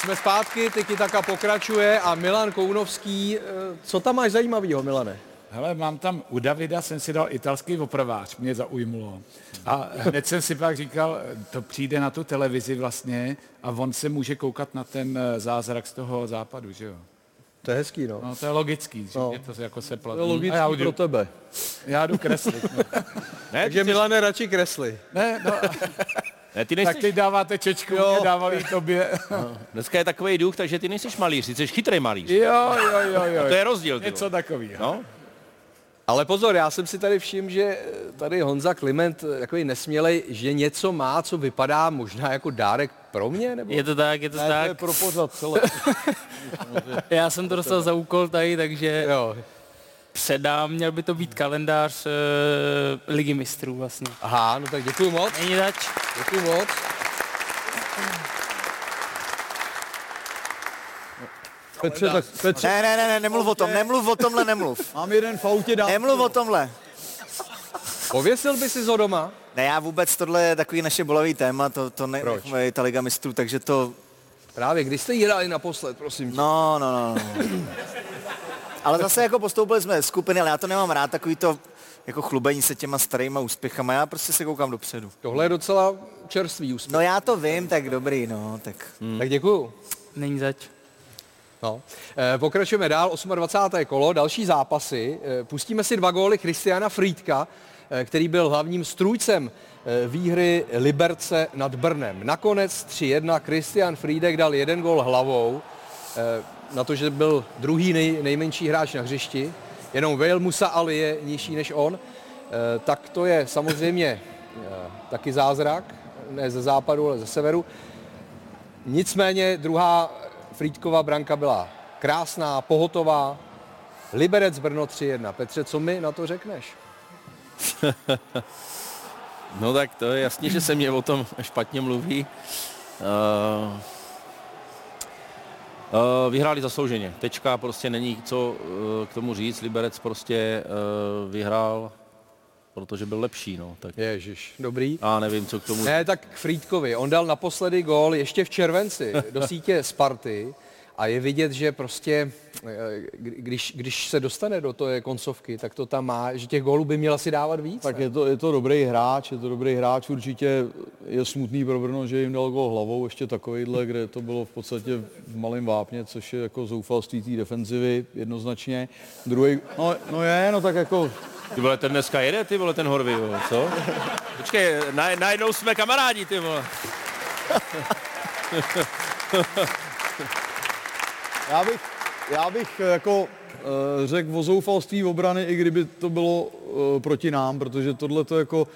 Jsme zpátky, Tiki Taka pokračuje a Milan Kounovský, eh, co tam máš zajímavého, Milane? Hele, mám tam u Davida, jsem si dal italský opravář, mě zaujmulo. A hned jsem si pak říkal, to přijde na tu televizi vlastně a on se může koukat na ten eh, zázrak z toho západu, že jo? To je hezký, no. No to je logický, že No. je to jako se To platí. je logický A já jdu, pro tebe. já jdu kreslit. No. Ne, Takže ty, Milane radši kresli. Ne, no, ne, ty nejsi, tak ty dáváte čečku, Jo. mě dávali tobě. dneska je takový duch, takže ty nejsi malíř, ty jsi chytrý malíř. Jo, jo, jo, jo. To je rozdíl. Něco takového. No, Ale pozor, já jsem si tady všiml, že tady Honza Kliment takový nesmělej, že něco má, co vypadá možná jako dárek pro mě, nebo? Je to tak, je to Ne, to je tak. pro pořad celé. Já jsem to dostal za úkol tady, takže Jo. Předám, měl by to být kalendář e, Ligy mistrů vlastně. Aha, no tak děkuji moc, Není zač? děkuji moc. Petře, tak Petře, Ne, ne, ne, ne, nemluv o tom, nemluv o tomhle, nemluv. mám jeden v autě, dám. Nemluv o tomhle. Pověsil by si ho doma? Ne, já vůbec, tohle je takový naše bolavý téma, to, to ne, Proč? nechme ta Liga mistrů, takže to, Právě, když jste jí hráli naposled, prosím tě. no, no, no. no. Ale zase jako postoupili jsme skupiny, ale já to nemám rád, takový to jako chlubení se těma starýma úspěchama, já prostě se koukám dopředu. Tohle je docela čerstvý úspěch. No já to vím, tak dobrý, no, tak. Hmm. Tak děkuju. Není zač. No. Eh, Pokračujeme dál, 28. kolo, další zápasy. Eh, Pustíme si dva góly Christiana Frýdka, eh, který byl hlavním strůjcem výhry Liberce nad Brnem. Nakonec 3-1 Christian Frýdek dal jeden gól hlavou, eh, na to, že byl druhý nej, nejmenší hráč na hřišti. Jenom Vail Musa Ali je nižší než on. Eh, Tak to je samozřejmě eh, taky zázrak, ne ze západu, ale ze severu. Nicméně druhá Frýdkova branka byla krásná, pohotová. Liberec Brno 3-1. Petře, co mi na to řekneš? no tak to je jasně, že se mě o tom špatně mluví. Uh, vyhráli zaslouženě. Tečka, prostě není co uh, k tomu říct. Liberec prostě uh, vyhrál, protože byl lepší, no. Tak Ježiš, dobrý. já nevím, co k tomu... Ne, tak k Frýdkovi. On dal naposledy gól ještě v červenci do sítě Sparty a je vidět, že prostě, eh, kdy- když, když se dostane do té koncovky, tak to tam má, že těch gólů by měl asi dávat víc. Tak je to, je to dobrý hráč, je to dobrý hráč, určitě je smutný pro Brno, že jim dal gol hlavou, ještě takovýhle, kde to bylo v podstatě v malém vápně, což je jako zoufalství té defenzivy jednoznačně. Druhý, no, no je, no tak jako, Ty vole, ten dneska jede, ty vole, ten Horvy, vole, co? Počkej, na, najednou jsme kamarádi, ty vole. já bych, já bych jako eh, řekl o zoufalství obrany, i kdyby to bylo eh, proti nám, protože tohle to jako,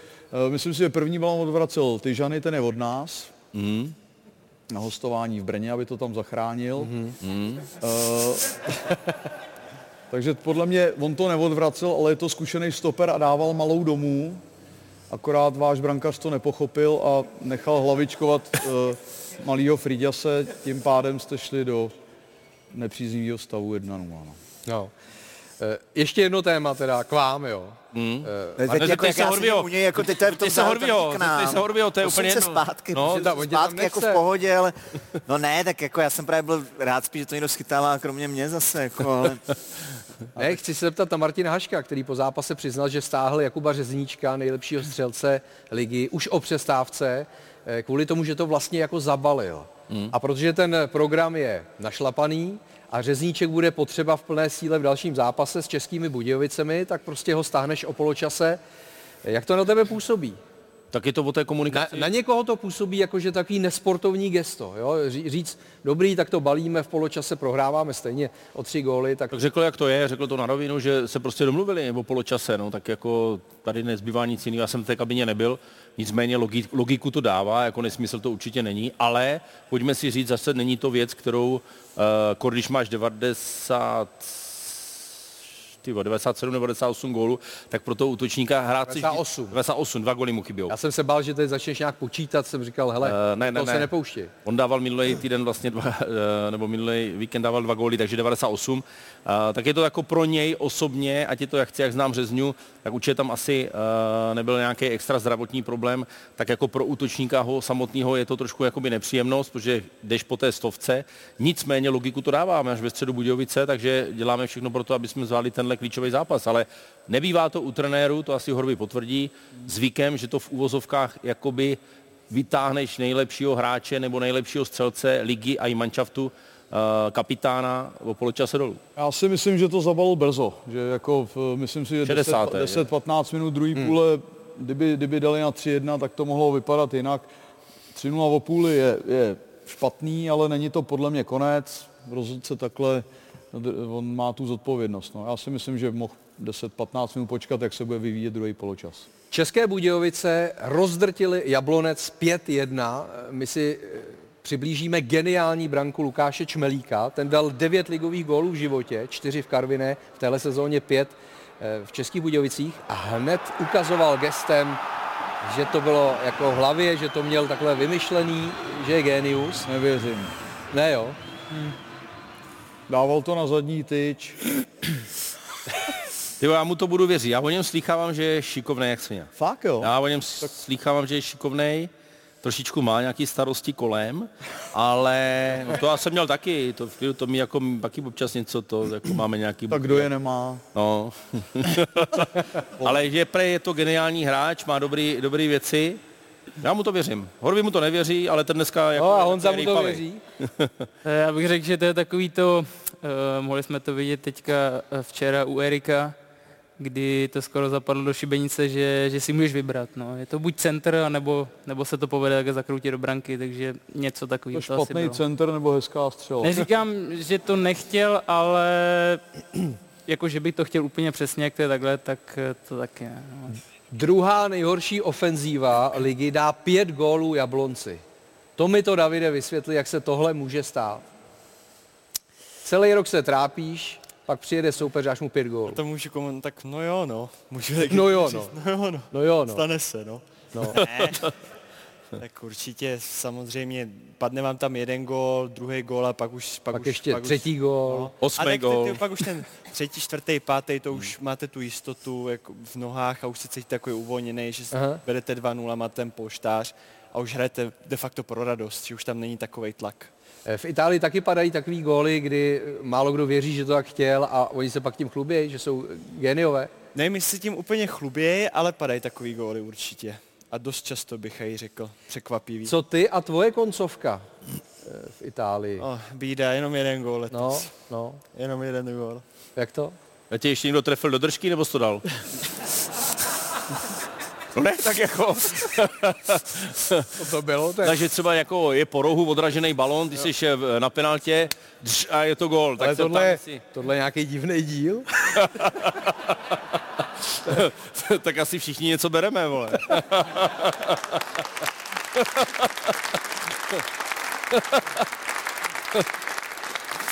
eh, myslím si, že první balon odvracel Tyžany, ten je od nás, Mm. na hostování v Brně, aby to tam zachránil. Mm. Uh, takže podle mě on to neodvracel, ale je to zkušený stoper a dával malou domů. Akorát váš brankař to nepochopil a nechal hlavičkovat uh, malýho Friďase, tím pádem jste šli do nepříznivého stavu 1-0. No. No. Eh, Ještě jedno téma teda k vám, jo. Mm. Eh, Teď jako, jak se u něj, jako teď to je v tom se nám. zeptej se Horvyho, to je úplně jedno. zpátky, No, ta- zpátky jako v pohodě, ale no ne, tak jako já jsem právě byl rád spíš, že to někdo schytává, kromě mě zase, jako, ale Ne, chci se zeptat na Martina Haška, který po zápase přiznal, že stáhl Jakuba Řezníčka, nejlepšího střelce ligy, už o přestávce, kvůli tomu, že to vlastně jako zabalil. Hmm. A protože ten program je našlapaný a Řezníček bude potřeba v plné síle v dalším zápase s českými Budějovicemi, tak prostě ho stáhneš o poločase. Jak to na tebe působí? Tak je to o té Na, komunikaci. na někoho to působí jako, že takový nesportovní gesto. Jo? Ří- Říct, dobrý, tak to balíme, v poločase prohráváme stejně o tři góly, tak Tak řekl, jak to je, řekl to na rovinu, že se prostě domluvili o poločase, no, tak jako tady nezbývá nic jiného, já jsem v té kabině nebyl, nicméně logi, logiku to dává, jako nesmysl to určitě není, ale pojďme si říct, zase není to věc, kterou, uh, když máš 90 ty, 97 nebo 98 gólů, tak pro toho útočníka hrát si... 98. 98, dva góly mu chybějou. Já jsem se bál, že teď začneš nějak počítat, jsem říkal, hele, Eh, ne, ne, to ne. se nepouští. On dával minulý týden vlastně dva, eh, nebo minulý víkend dával dva góly, takže 98. Eh, Tak je to jako pro něj osobně, ať je to jak chci, jak znám Řezňu, tak určitě tam asi eh, nebyl nějaký extra zdravotní problém, tak jako pro útočníka ho samotného je to trošku jakoby nepříjemnost, protože jdeš po té stovce. Nicméně logiku to dává, máš ve středu Budějovice, takže děláme všechno pro to, aby jsme zvládli tenhle klíčový zápas, ale nebývá to u trenéru, to asi Horvy potvrdí, zvykem, že to v úvozovkách jakoby vytáhneš nejlepšího hráče nebo nejlepšího střelce ligy a i manšaftu eh, kapitána o poločase dolů. Já si myslím, že to zabalil brzo, že jako v, myslím si, že 60., 10-15 minut druhý hmm. půle, kdyby, kdyby dali na 3-1, tak to mohlo vypadat jinak. 3-0 o půli je, je špatný, ale není to podle mě konec. Rozhodce takhle, on má tu zodpovědnost. No. Já si myslím, že mohl 10-15 minut počkat, jak se bude vyvíjet druhý poločas. České Budějovice rozdrtili Jablonec 5-1. My si eh, přiblížíme geniální branku Lukáše Čmelíka. Ten dal 9 ligových gólů v životě, 4 v Karviné, v téhle sezóně 5 eh, v Českých Budějovicích a hned ukazoval gestem, že to bylo jako v hlavě, že to měl takhle vymyšlený, že je genius. Nevěřím. Ne jo. Dával to na zadní tyč. Ty, já mu to budu věřit. Já o něm slýchávám, že je šikovný jak svině. Fakt jo? Já o něm slýchávám, že je šikovný, trošičku má nějaký starosti kolem, ale no to já jsem měl taky, to, to mi jako taky občas něco, to jako máme nějaký... Tak kdo je nemá? No. ale že pre je to geniální hráč, má dobrý, dobrý věci, já mu to věřím. Horvy mu to nevěří, ale ten dneska jako No a Honza mu to věří. Eh, Já bych řekl, že to je takový to, uh, mohli jsme to vidět teďka eh, včera u Erika, kdy to skoro zapadlo do šibenice, že, že si můžeš vybrat. No. Je to buď centr, anebo, nebo se to povede také zakroutit do branky, takže něco To takového to asi špatný bylo. center nebo hezká střela? Neříkám, že to nechtěl, ale jako, že bych to chtěl úplně přesně, jak to je takhle, tak to taky ne. No. Druhá nejhorší ofenzíva ligy dá pět gólů Jablonci. To mi to, Davide, vysvětli, jak se tohle může stát. Celý rok se trápíš, pak přijede soupeř, dáš mu pět gólů. To můžu komentovat, tak no jo, no. Můžu No jo, no. no jo, no. No jo, no. Stane se, no. no. Tak určitě samozřejmě padne vám tam jeden gól, druhý gól a pak už... Pak, Pak už, ještě pak třetí už, gól. No. Osmý a tak gól. Ty, ty, pak už ten třetí, čtvrtý, pátý, to už máte tu jistotu jako v nohách a už se cítíte takový uvolněný, že Aha. berete 2-0, máte ten polštář a už hrajete de facto pro radost, že už tam není takový tlak. Eh, V Itálii taky padají takový góly, kdy málo kdo věří, že to tak chtěl a oni se pak tím chlubí, že jsou géniové. Nevím, jestli tím úplně chlubějí, ale padají takový góly určitě. A dost často bych i řekl, překvapivý. Co ty a tvoje koncovka eh, v Itálii? Oh, bída, jenom jeden gól letos. No, no, Jenom jeden gól. jak to? A tě ještě někdo trefil do držky, nebo jsi to dal? No ne, tak jako, Co to bylo? To je... takže třeba jako je po rohu odražený balon, ty jsi na penaltě dř, a je to gol. Tak Ale se tohle, ptám, je, jestli- tohle je nějaký divný díl? tak asi všichni něco bereme, vole.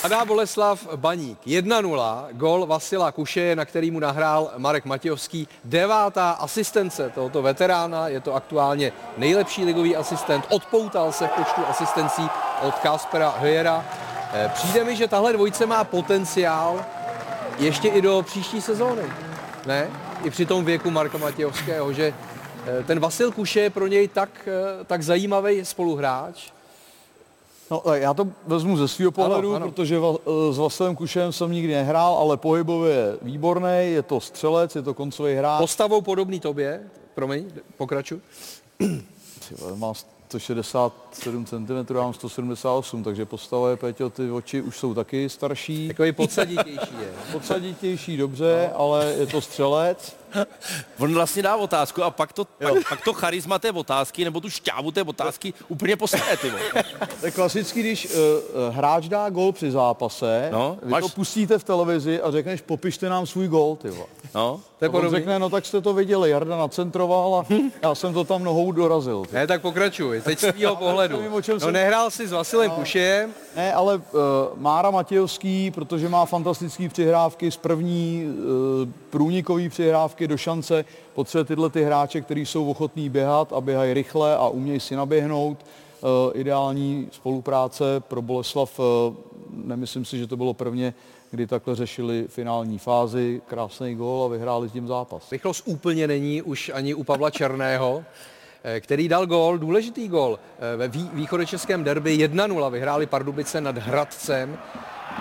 Adá Boleslav Baník 1-0, gol Vasila Kušeje, na který mu nahrál Marek Matějovský. Devátá asistence tohoto veterána, je to aktuálně nejlepší ligový asistent, odpoutal se v počtu asistencí od Kaspera Höjera. Eh, Přijde mi, že tahle dvojice má potenciál ještě i do příští sezóny. Ne? I při tom věku Marka Matějovského, že eh, ten Vasil Kuše je pro něj tak, eh, tak zajímavý spoluhráč. No, tak já to vezmu ze svého pohledu, ano. ano, protože va, s Vasilem Kušem jsem nikdy nehrál, ale pohybově je výborný, je to střelec, je to koncový hráč. Postavou podobný tobě, promiň, pokračuj. Vole, Má 167 cm, já mám 178, takže postava je, Péťo, ty oči už jsou taky starší. Takový podsaditější je. Podsaditější dobře, ale je to střelec. On vlastně dá otázku a pak to, pak, pak to charisma té otázky nebo tu šťávu té otázky úplně posere, ty vole. To je klasický, když uh, hráč dá gol při zápase, No, vy máš- to pustíte v televizi a řekneš, popište nám svůj gol, ty vole. No. To je A on podobný. řekne, no tak jste to viděli, Jarda nacentroval a já jsem to tam nohou dorazil. Ty. Ne, tak pokračuj. Teď z tvýho pohledu. Nevím, No jsem- nehrál si s Vasilem Kušejem, Ne, ale uh, Mára Matějovský, protože má fantastické přihrávky z první uh, průnikový přihrávky do šance, potřebuje tyhle ty hráče, kteří jsou ochotní běhat a běhají rychle a umějí si naběhnout. Uh, ideální spolupráce pro Boleslav, uh, nemyslím si, že to bylo prvně, kdy takhle řešili finální fázi, krásný gól a vyhráli tím zápas. rychlost úplně není už ani u Pavla Černého, eh, který dal gól, důležitý gól eh, ve vý- východočeském derby 1-0 vyhráli Pardubice nad Hradcem.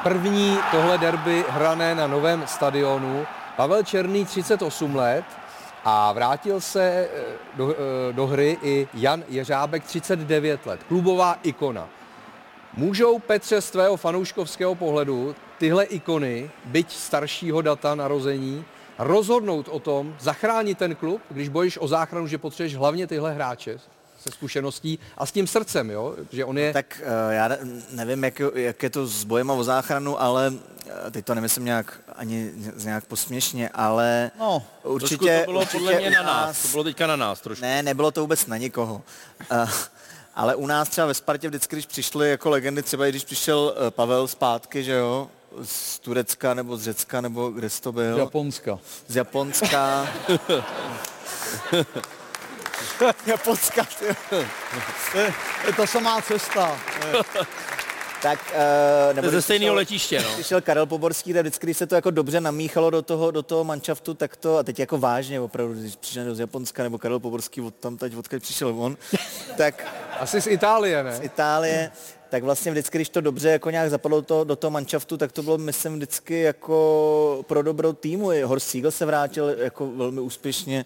První tohle derby hrané na novém stadionu. Pavel Černý 38 let a vrátil se eh, do, eh, do hry i Jan Jeřábek 39 let, klubová ikona. Můžou Petře z tvého fanouškovského pohledu tyhle ikony, byť staršího data narození, rozhodnout o tom, zachránit ten klub, když bojíš o záchranu, že potřebuješ hlavně tyhle hráče se zkušeností a s tím srdcem, jo? že on je... Tak eh, já ne- nevím, jak, jak je to s bojem o záchranu, ale eh, teď to nemyslím nějak ani nějak posměšně, ale No, určitě, to bylo určitě podle mě na nás. To bylo teďka na nás trošku. Ne, nebylo to vůbec na nikoho. Uh, ale u nás třeba ve Spartě vždycky, když přišly jako legendy, třeba i když přišel uh, Pavel zpátky, že jo, z Turecka nebo z Řecka, nebo kde jsi to byl? Japonska. z Japonska. Japonska, ty. To je, to je ta samá cesta. Tak, uh, To nebo je ze stejného letiště, no. Přišel Karel Poborský, tak vždycky, když se to jako dobře namíchalo do toho, do toho manšaftu, tak to, a teď jako vážně opravdu, když přišel z Japonska, nebo Karel Poborský od tam teď, odkud přišel on, tak Asi z Itálie, ne? z Itálie, tak vlastně vždycky, když to dobře jako nějak zapadlo to, do toho manšaftu, tak to bylo, myslím, vždycky jako pro dobro týmu. I Horst Siegel se vrátil jako velmi úspěšně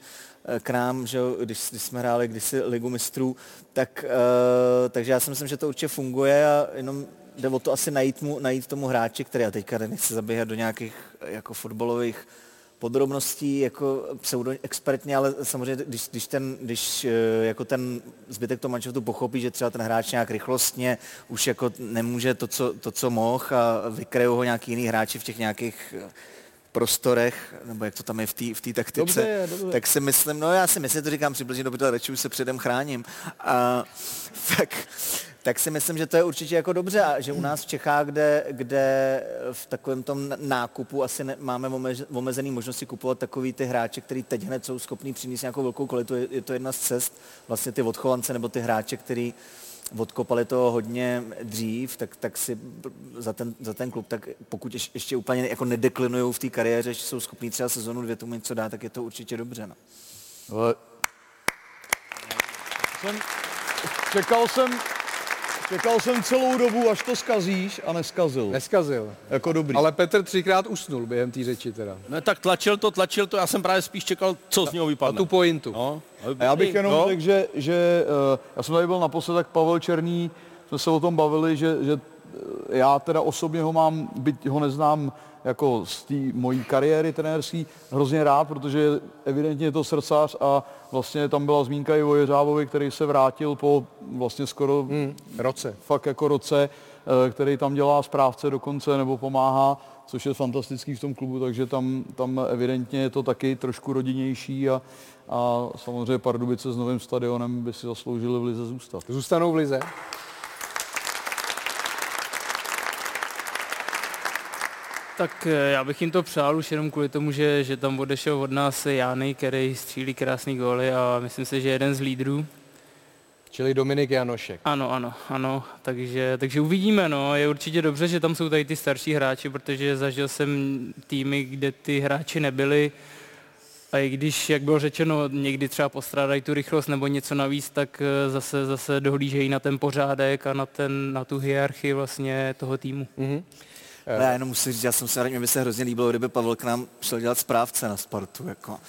k nám, že když, když jsme hráli kdysi Ligu mistrů, tak, uh, takže já si myslím, že to určitě funguje a jenom jde o to asi najít, mu, najít tomu hráči, který já teďka nechci zabíhat do nějakých eh, jako fotbalových podrobností jako pseudo-expertně, ale samozřejmě, když, když, ten, když eh, jako ten zbytek toho manšaftu pochopí, že třeba ten hráč nějak rychlostně už jako nemůže to, co, to, co mohl a vykrajou ho nějaký jiný hráči v těch nějakých eh, prostorech, nebo jak to tam je v té v taktice, Dobře je, dobře. tak si myslím, no já si myslím, to říkám přibližně dobře, ale radši už se předem chráním. A, tak, tak si myslím, že to je určitě jako dobře a že u nás v Čechách, kde, kde v takovém tom nákupu asi ne, máme omez- omezený možnosti kupovat takový ty hráče, který teď hned jsou schopní přinést nějakou velkou kvalitu, je, je to jedna z cest, vlastně ty odchovance nebo ty hráče, který odkopali to hodně dřív, tak, tak si za ten, za ten klub, tak pokud ješ, ještě úplně jako nedeklinují v té kariéře, že jsou schopní třeba sezonu dvě tomu něco dát, tak je to určitě dobře. No. Ale... Jsem, čekal jsem, čekal jsem celou dobu, až to skazíš a neskazil. Neskazil. Jako dobrý. Ale Petr třikrát usnul během té řeči teda. No tak tlačil to, tlačil to, já jsem právě spíš čekal, co z něho Na vypadne. tu pointu. No, A já bych jenom no. řekl, že, že uh, já jsem tady byl naposled, tak Pavel Černý, jsme se o tom bavili, že, že eh, já teda osobně ho mám, byť ho neznám jako z té mojí kariéry trenérský, hrozně rád, protože evidentně je to srdcař a vlastně tam byla zmínka i o Jeřábovi, který se vrátil po vlastně skoro Hmm, roce. fakt jako roce, eh, který tam dělá správce dokonce nebo pomáhá, což je fantastický v tom klubu, takže tam, tam evidentně je to taky trošku rodinnější a, a samozřejmě Pardubice s novým stadionem by si zasloužili v lize zůstat. Zůstanou v lize. Tak eh, já bych jim to přál už jenom kvůli tomu, že, že tam odešel od nás Jány, který střílí krásný góly a myslím si, že je jeden z lídrů. Čili Dominik Janošek. Ano, ano, ano, takže, takže uvidíme, no, je určitě dobře, že tam jsou tady ty starší hráči, protože zažil jsem týmy, kde ty hráči nebyli a i když, jak bylo řečeno, někdy třeba postrádají tu rychlost nebo něco navíc, tak eh, zase, zase dohlížejí na ten pořádek a na, ten, na tu hierarchii vlastně toho týmu. Mhm. Já jenom musím říct, já jsem se, mě by se hrozně líbilo, kdyby Pavel k nám šel dělat správce na Spartu. Jako.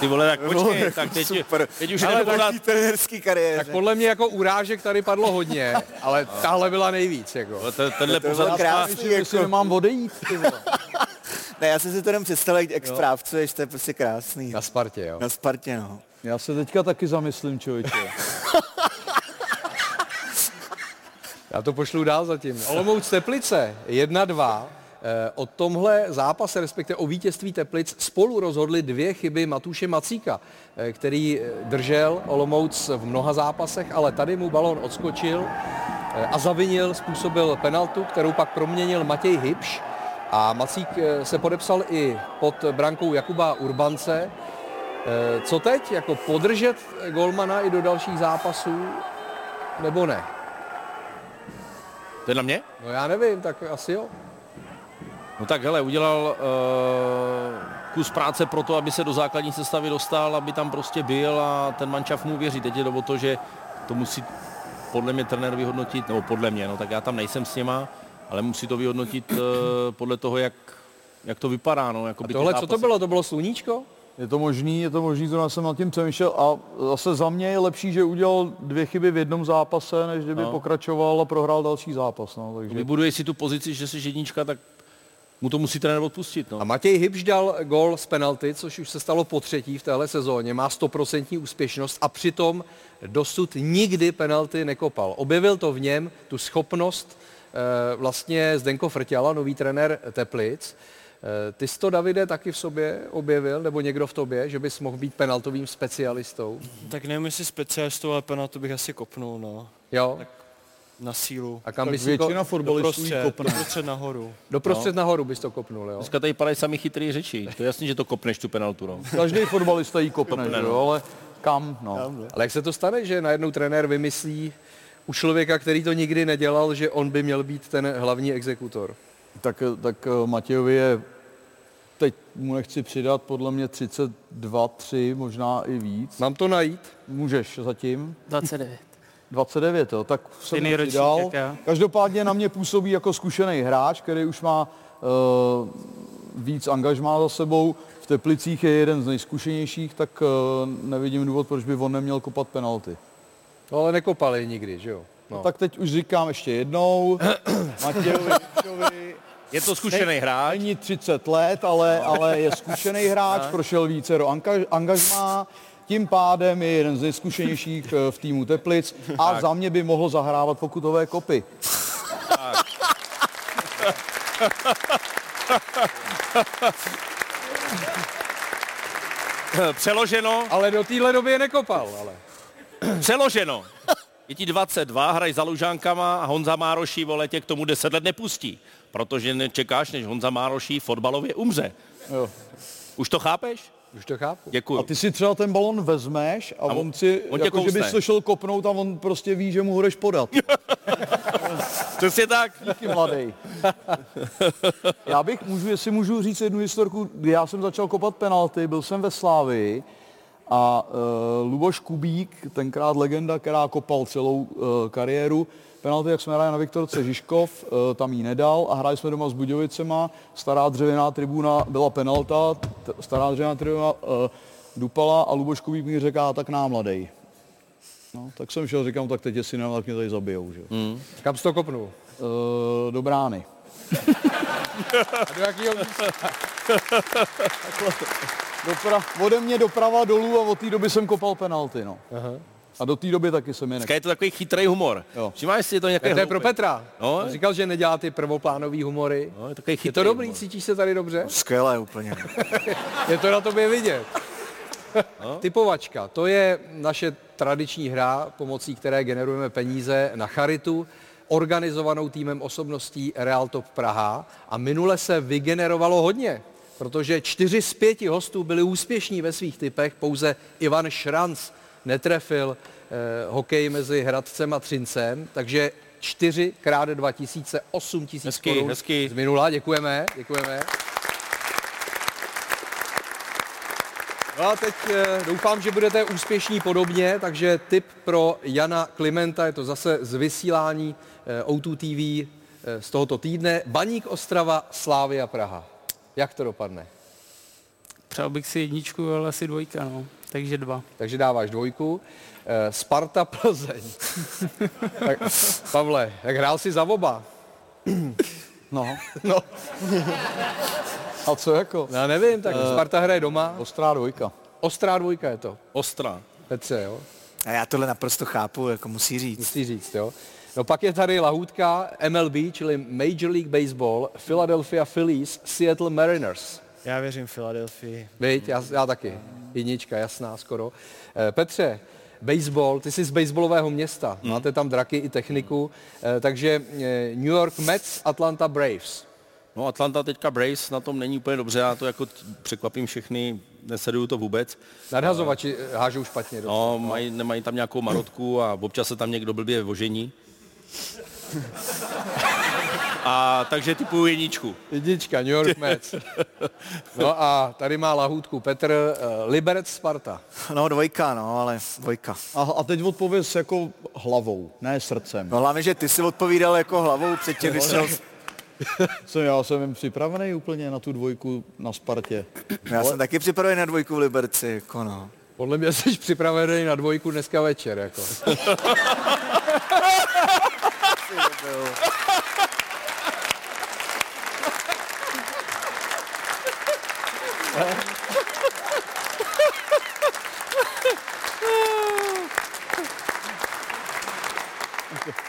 Ty vole, tak počkej, jako tak teď, super. teď už Ale taký trenérský kariéře. Tak podle mě jako urážek tady padlo hodně, ale tahle byla nejvíc. Jako. ten, tenhle To má, krásný, jako, nemám odejít. Ty vole. Ne, já jsem si to jenom představil, jak- jak správcuješ, to je prostě krásný. Na Spartě, jo. Na Spartě, no. Já se teďka taky zamyslím, člověče. Já to pošlu dál zatím. Olomouc Teplice 1-2. Eh, O tomhle zápase, respektive o vítězství Teplic, spolu rozhodly dvě chyby Matuše Macíka, eh, který eh, držel Olomouc v mnoha zápasech, ale tady mu balón odskočil a zavinil, způsobil penaltu, kterou pak proměnil Matěj Hybš. A Macík se podepsal i pod brankou Jakuba Urbance. Co teď? Jako podržet golmana i do dalších zápasů? Nebo ne? To je na mě? No já nevím, tak asi jo. No tak hele, udělal uh, kus práce pro to, aby se do základní sestavy dostal, aby tam prostě byl a ten mančav mu věří. Teď je to o to, že to musí podle mě trenér vyhodnotit, nebo podle mě, no tak já tam nejsem s něma, ale musí to vyhodnotit uh, podle toho, jak, jak to vypadá. No, jako A tohle, co to bylo? To bylo sluníčko? Je to možný, je to možný, to já jsem nad tím přemýšlel a zase za mě je lepší, že udělal dvě chyby v jednom zápase, než kdyby No. pokračoval a prohrál další zápas. No, takže... Vybuduje si tu pozici, že jsi jednička, tak mu to musí trenér odpustit. No. A Matěj Hybš dal gol z penalty, což už se stalo po třetí v téhle sezóně. Má 100% úspěšnost a přitom dosud nikdy penalty nekopal. Objevil to v něm, tu schopnost eh, vlastně Zdenko Frťala, nový trenér Teplic. Eh, Ty jsi to, Davide, taky v sobě objevil, nebo někdo v tobě, že bys mohl být penaltovým specialistou? Tak nevím, jestli specialistou, ale penaltu bych asi kopnul, no. Jo? Na sílu. A kam tak bys jí ko- většina fotbalistů kopne. doprostřed nahoru. doprostřed nahoru bys to kopnul, jo? Dneska tady padají sami chytrý řeči. To je jasný, že to kopneš tu penaltu. No. Každý fotbalista jí kopne, Kopne, no. jo, ale kam? No. Ale jak se to stane, že najednou trenér vymyslí u člověka, který to nikdy nedělal, že on by měl být ten hlavní exekutor? Tak, tak eh, Matějovi je, teď mu nechci přidat, podle mě 32, 3, možná i víc. Mám to najít? Můžeš zatím. 29. 29, jo, tak jsem mu ročník přidal. jak já. Každopádně na mě působí jako zkušený hráč, který už má uh, víc angažmá za sebou. V Teplicích je jeden z nejzkušenějších, tak uh, nevidím důvod, proč by on neměl kopat penalty. No ale nekopali nikdy, že jo? No. No. Tak teď už říkám ještě jednou, Matějovi Je to zkušený hráč. není 30 let, ale, ale je zkušený hráč, prošel více do angaž, angažmá, tím pádem je jeden z nejzkušenějších eh, v týmu Teplic a za mě by mohl zahrávat pokutové kopy. Přeloženo, Ale do téhle doby je nekopal, ale. přeloženo. Je ti 22, hraj za Lužánkama a Honza Mároší vole tě k tomu 10 let nepustí. Protože nečekáš, než Honza Mároší fotbalově umře. Jo. Už to chápeš? Už to chápu. Děkuju. A ty si třeba ten balon vezmeš a, A on- on, si, on jako, že bys to šel kopnout a on prostě ví, že mu ho jdeš podat. Přesně tak. Díky mladý. Já bych, můžu, jestli můžu říct jednu historku, kdy já jsem začal kopat penalty, byl jsem ve Slávii a uh, Luboš Kubík, tenkrát legenda, která kopal celou uh, kariéru, penalty, jak jsme hráli na Viktorce Žižkov, uh, tam jí nedal a hráli jsme doma s Budějovicema, stará dřevěná tribuna byla penalta, t- stará dřevěná tribuna uh, dupala a Luboš Kubík mi říká, tak námladej. No, tak jsem šel, říkám, tak teď jestli ne, tak mě tady zabijou. Že? Hmm. Kam jsi to kopnul? Uh, do brány. A do místa? Dopra- ode mě doprava dolů a od té doby jsem kopal penalty, no. Aha. A do té doby taky jsem je Dneska je to takový chytrý humor. Jo. Všimáš si je to nějaké Tak to je pro Petra. No. On říkal, že nedělá ty prvoplánový humory. No, je, takový Je chytrý to dobrý, humor. cítíš se tady dobře? Skvělé úplně. Je to na tobě vidět. Typovačka, to je naše tradiční hra, pomocí které generujeme peníze na charitu, organizovanou týmem osobností Real Top Praha. A minule se vygenerovalo hodně, protože čtyři z pěti hostů byli úspěšní ve svých typech, pouze Ivan Šranc netrefil eh, hokej mezi Hradcem a Třincem, takže 4 krát 2000, 8 tisíc Hezky, korun hezky. z minula. Děkujeme, děkujeme. No a teď eh, doufám, že budete úspěšní podobně, takže tip pro Jana Klimenta, je to zase z vysílání eh, O2 TV eh, z tohoto týdne. Baník Ostrava, Slávia Praha. Jak to dopadne? Přál bych si jedničku, ale asi dvojka, no. Takže dva. Takže dáváš dvojku. Eh, Sparta Plzeň. tak, Pavle, jak hrál si za oba? No. No. A co jako? Já nevím, tak Sparta hraje doma. Ostrá dvojka. Ostrá dvojka je to. Ostrá. Petře, jo? A já tohle naprosto chápu, jako musí říct. Musí říct, jo? No pak je tady lahůdka MLB, čili Major League Baseball, Philadelphia Phillies, Seattle Mariners. Já věřím Filadelfii. Viď, já, já taky. Jednička, jasná skoro. Eh, Petře, baseball, ty jsi z baseballového města, máte tam draky i techniku, eh, takže eh, New York Mets, Atlanta Braves. No Atlanta teďka Braves na tom není úplně dobře, já to jako překvapím všechny, nesleduju to vůbec. Nadhazovači hážou špatně. dost. No, mají, nemají tam nějakou marotku a občas se tam někdo blbě vožení. A takže typuju jedničku. Jednička, New York Mets. No a tady má lahůdku Petr, eh, Liberec Sparta. No dvojka, no, ale dvojka. A, a teď odpověz jako hlavou, ne srdcem. No hlavně, že ty si odpovídal jako hlavou předtím, když šel... Jsem, já jsem jen připravený úplně na tu dvojku na Spartě. Já jsem taky připravený na dvojku v Liberci, jako no. Podle mě jsi připravený na dvojku dneska večer. Jako.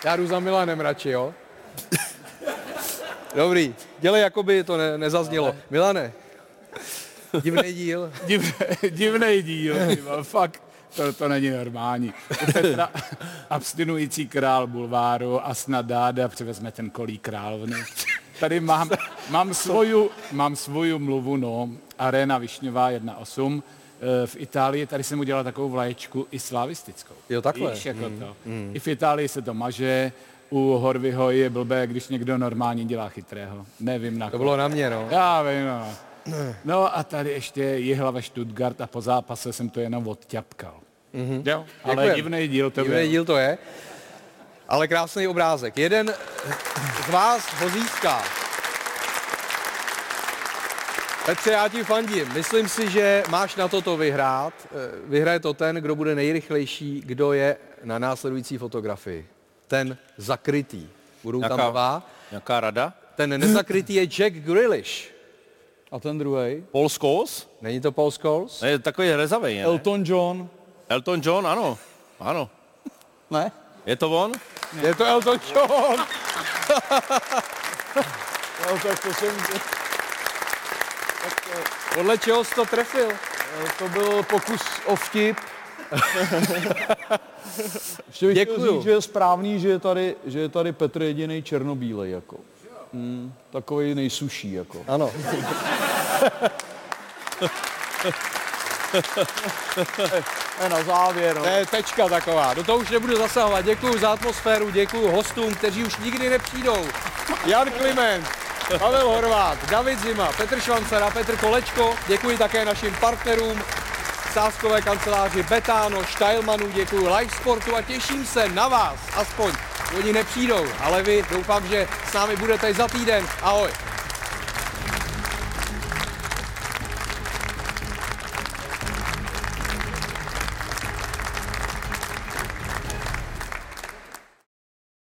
Já jdu za Milanem radši, jo? Dobrý, dělej, jako by to ne, nezaznělo. Milane, divný díl. Divný, díl, vole, fakt. To, to není normální. Petra, abstinující král bulváru a snad dáda přivezme ten kolí královny. Tady mám, mám, svoju, mám svoju mluvu, no, Arena Višňová 1.8. Eh, V Itálii tady jsem udělal takovou vlaječku i slavistickou. Jo, takhle. Víš, jako to. I v Itálii se to maže, u Horvyho je blbé, když někdo normálně dělá chytrého. Nevím na To koho. bylo na mě, no. Já vím, no. No a tady ještě Jihlava Stuttgart a po zápase jsem to jenom odťapkal. Mm-hmm. Jo, ale Děkujem. divný díl to Divný byl. díl to je. Ale krásný obrázek. Jeden z vás ho získá. Petře, já ti fandím. Myslím si, že máš na toto vyhrát. Eh, Vyhraje to ten, kdo bude nejrychlejší, kdo je na následující fotografii. Ten zakrytý. Budou tam Jaká- dva. Nějaká rada? Ten nezakrytý je Jack Grealish. A ten druhý? Paul Scholes? Není to Paul Scholes? Ne, takový rezavej, ne? Elton John. Elton John, ano. Ano. Ne? Je to on? Je to Elton John. No, tak to jsem... Podle čeho jsi to trefil? To byl pokus o vtip. Ještě bych Děkuju. říct, že je správný, že je tady, že je tady Petr jediný černobílej, jako. Hmm, takový nejsuší, jako. Ano. Ne, na závěr, no. To je tečka taková. Do toho už nebudu zasahovat. Děkuji za atmosféru, děkuji hostům, kteří už nikdy nepřijdou. Jan Kliment, Pavel Horvát, David Zima, Petr Švancara, Petr Kolečko. Děkuji také našim partnerům, sáskové kanceláři Betano, Steilmanu, děkuji Live Sportu a těším se na vás, aspoň. Oni nepřijdou, ale vy doufám, že s námi budete za týden. Ahoj.